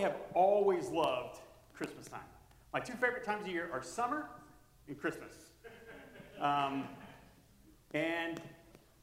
have always loved Christmas time. My two favorite times of year are summer and Christmas. Um, and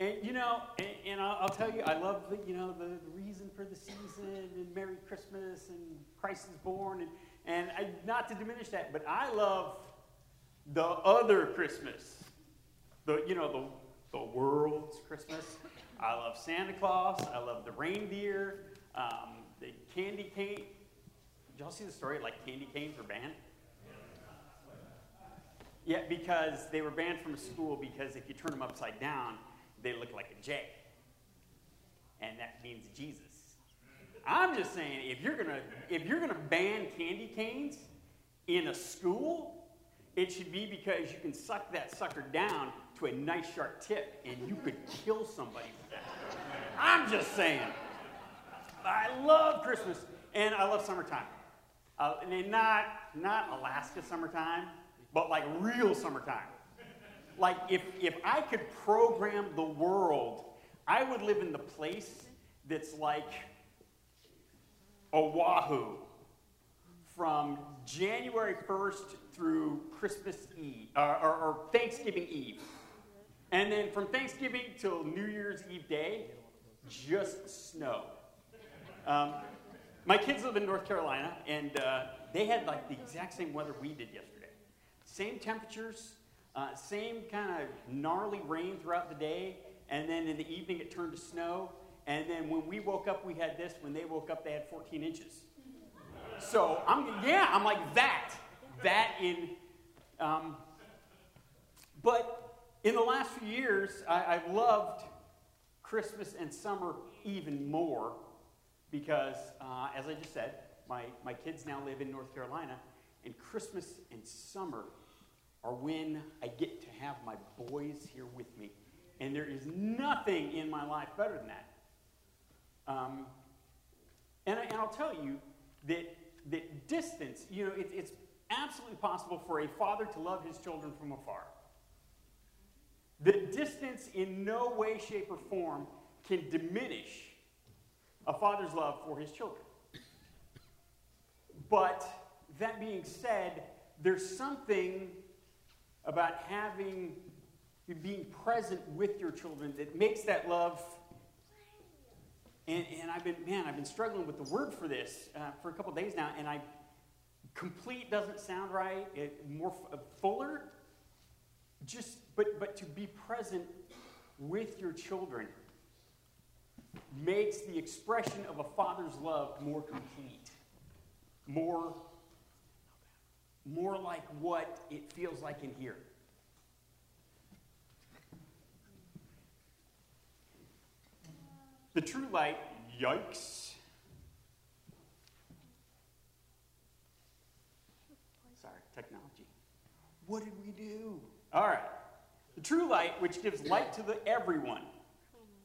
and you know, and, and I'll, I'll, tell you, I love the you know the, reason for the season and Merry Christmas and Christ is born and and I, not to diminish that, but I love the other Christmas, the you know the the world's Christmas. I love Santa Claus. I love the reindeer, um, the candy cane. Y'all see the story? Like candy canes were banned. Yeah, because they were banned from a school because if you turn them upside down, they look like a J. And that means Jesus. I'm just saying, if you're gonna if you're gonna ban candy canes in a school, it should be because you can suck that sucker down to a nice sharp tip, and you could kill somebody with that. I'm just saying. I love Christmas, and I love summertime. Uh, and not not Alaska summertime, but like real summertime. Like if if I could program the world, I would live in the place that's like Oahu from January 1st through Christmas Eve, uh, or, or, Thanksgiving Eve. And then from Thanksgiving till New Year's Eve day, just snow. Um, my kids live in North Carolina, and uh, they had like the exact same weather we did yesterday. Same temperatures, uh, same kind of gnarly rain throughout the day, and then in the evening it turned to snow. And then when we woke up, we had this. When they woke up, they had 14 inches. So I'm, yeah, I'm like that. That in, um, but in the last few years, I, I've loved Christmas and summer even more because, uh, as I just said, my, my kids now live in North Carolina, and Christmas and summer are when I get to have my boys here with me. And there is nothing in my life better than that. Um, and, I, will tell you that, that distance, you know, it, it's absolutely possible for a father to love his children from afar. The distance in no way, shape, or form can diminish a father's love for his children. But that being said, there's something about having, being present with your children that makes that love and, and I've been, man, I've been struggling with the word for this uh, for a couple days now, and I, complete doesn't sound right, it, more uh, fuller, just, but, but to be present with your children makes the expression of a father's love more complete, more, more like what it feels like in here. The true light, yikes. Sorry, technology. What did we do? All right. The true light, which gives light to the everyone,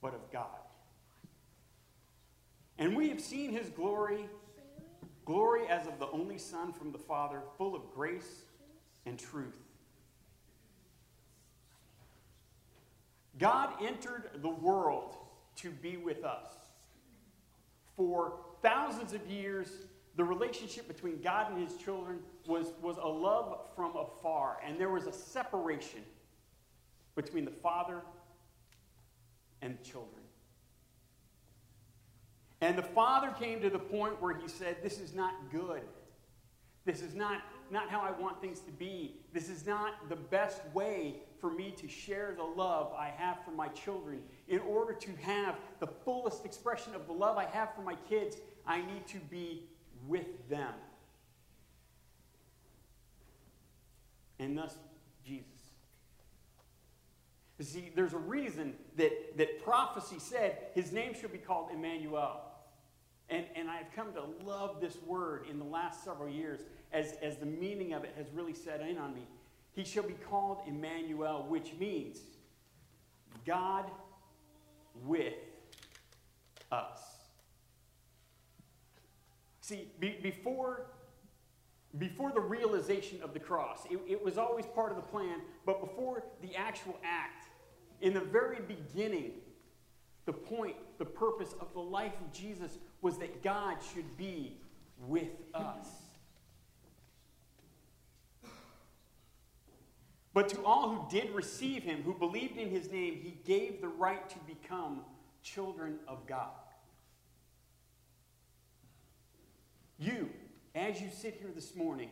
but of God. And we have seen his glory, glory as of the only Son from the Father, full of grace and truth. God entered the world to be with us. For thousands of years, the relationship between God and his children was, was a love from afar, and there was a separation between the Father and children. And the Father came to the point where he said, This is not good. This is not, not how I want things to be. This is not the best way for me to share the love I have for my children. In order to have the fullest expression of the love I have for my kids, I need to be with them. And thus, Jesus. You see, there's a reason that, that prophecy said his name should be called Emmanuel. And, and I've come to love this word in the last several years as, as the meaning of it has really set in on me. He shall be called Emmanuel, which means God with us. See, be, before, before the realization of the cross, it, it was always part of the plan, but before the actual act, in the very beginning, the point, the purpose of the life of Jesus was that God should be with us. But to all who did receive him, who believed in his name, he gave the right to become children of God. You, as you sit here this morning,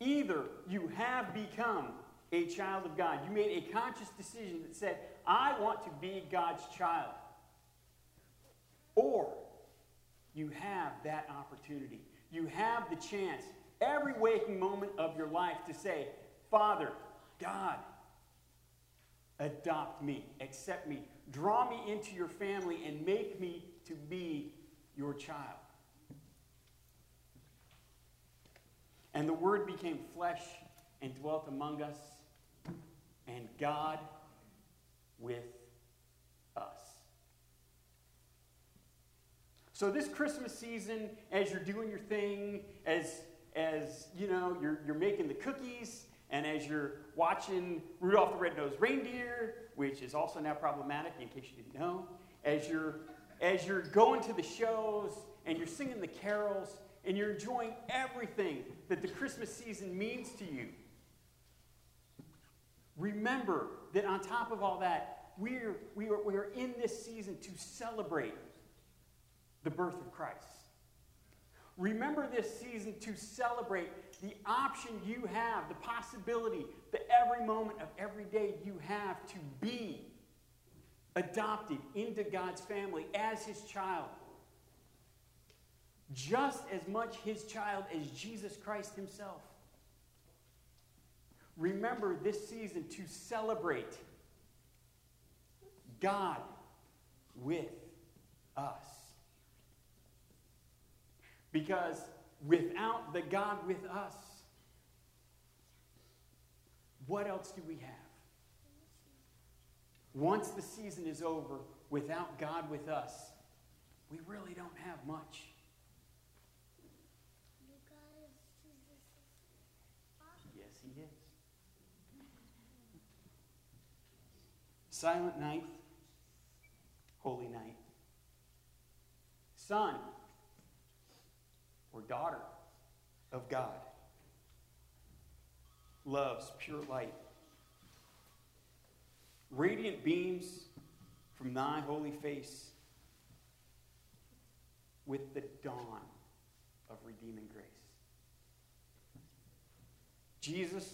either you have become a child of God, you made a conscious decision that said, I want to be God's child, or you have that opportunity. You have the chance every waking moment of your life to say, Father, God, adopt me, accept me, draw me into your family, and make me to be your child. And the Word became flesh and dwelt among us, and God with us. So this Christmas season, as you're doing your thing, as as you know, you're, you're making the cookies, and as you're watching Rudolph the Red-Nosed Reindeer, which is also now problematic in case you didn't know, as you're, as you're going to the shows and you're singing the carols and you're enjoying everything that the Christmas season means to you, remember that on top of all that, we're, we, are, we are in this season to celebrate the birth of Christ. Remember this season to celebrate the option you have, the possibility that every moment of every day you have to be adopted into God's family as his child. Just as much his child as Jesus Christ himself. Remember this season to celebrate God with us. Because without the God with us, what else do we have? Once the season is over, without God with us, we really don't have much. Yes, He is. Silent night, holy night. Son, or daughter of God. Love's pure light. Radiant beams from thy holy face with the dawn of redeeming grace. Jesus,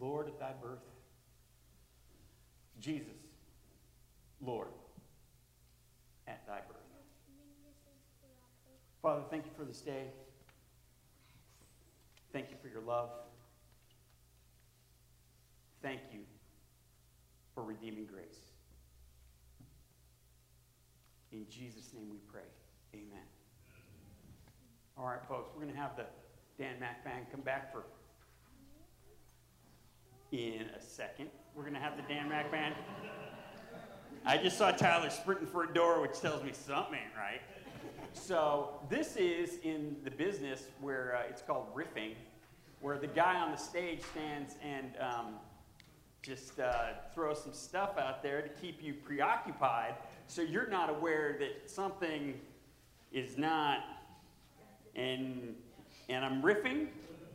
Lord at thy birth. Jesus, Lord at thy birth. Father, thank you for this day. Thank you for your love. Thank you for redeeming grace. In Jesus' name we pray. Amen. All right, folks, we're going to have the Dan Mac Band come back for in a second. We're going to have the Dan Mac Band. I just saw Tyler sprinting for a door, which tells me something ain't right. So this is in the business where uh, it's called riffing, where the guy on the stage stands and um, just uh, throws some stuff out there to keep you preoccupied, so you're not aware that something is not. And and I'm riffing.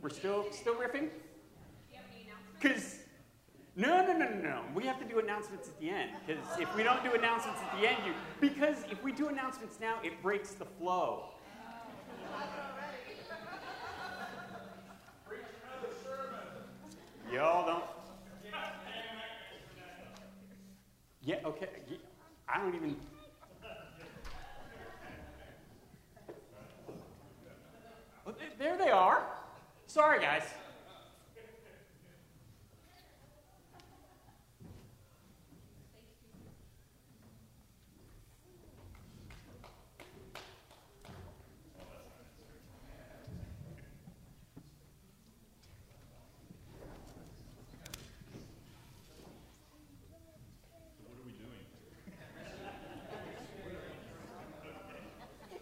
We're still still riffing. Because no, no, no, no, no. We have to do announcements at the end. Because if we don't do announcements at the end, you because if we do announcements now, it breaks the flow. Y'all don't. Yeah. Okay. I don't even. Oh, there they are. Sorry, guys.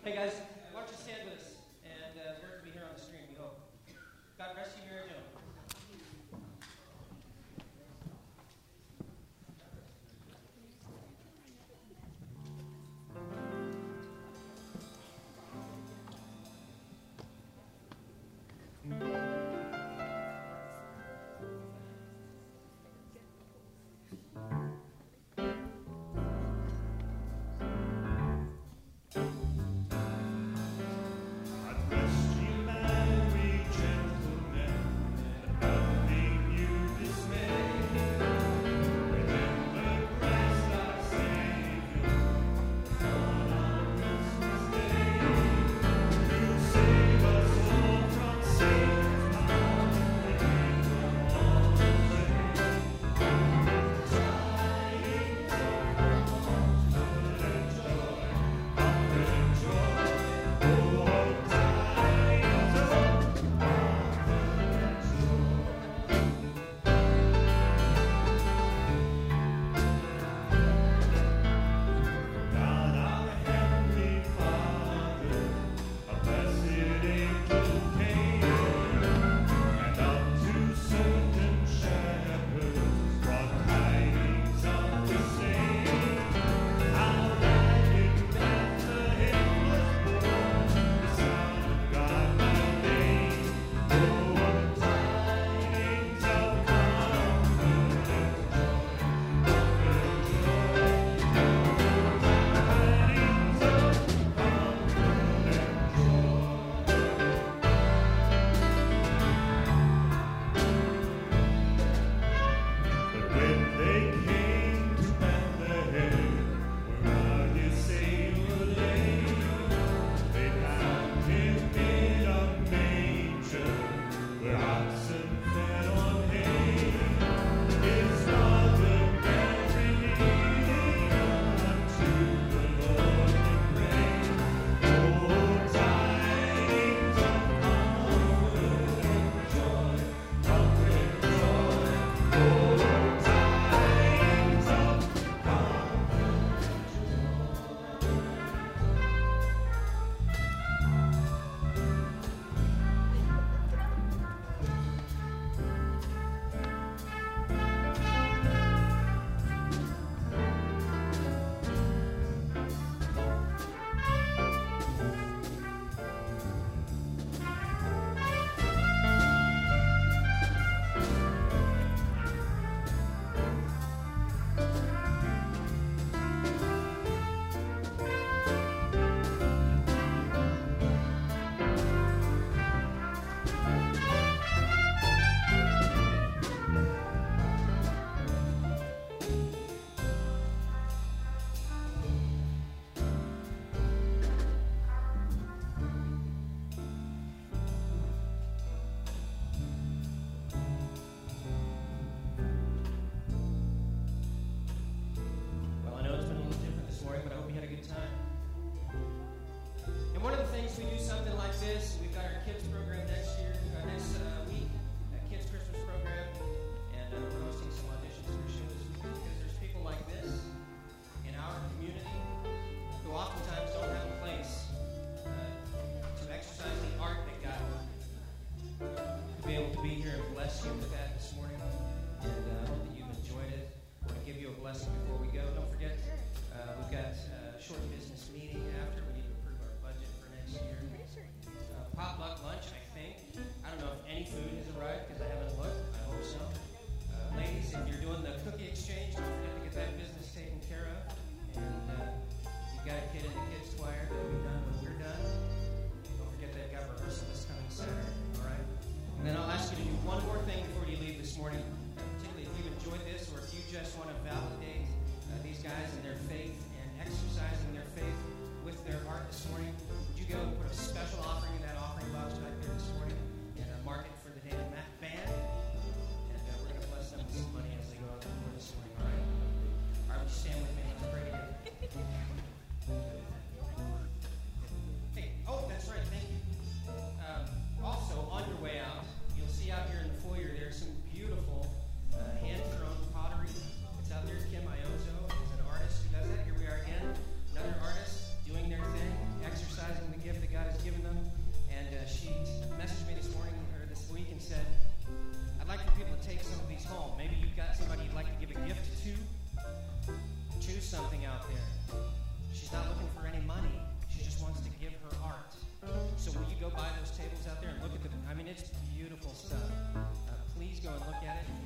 Hey guys,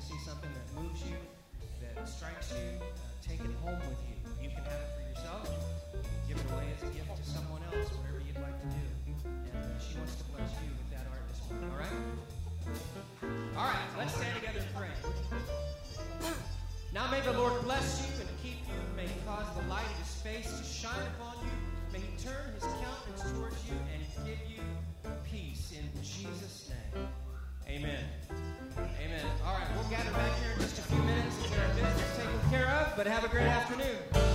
you see something that moves you, that strikes you, uh, take it home with you. You can have it for yourself. Give it away as a gift to someone else, whatever you'd like to do. And uh, she wants to bless you with that art this morning. All right? All right, let's stand together and pray. Now may the Lord bless you and keep you. May he cause the light of his face to shine upon you. May he turn his countenance towards you and give you peace in Jesus' name. Amen. Amen. All right, we'll gather back here in just a few minutes and get our business taken care of, but have a great afternoon.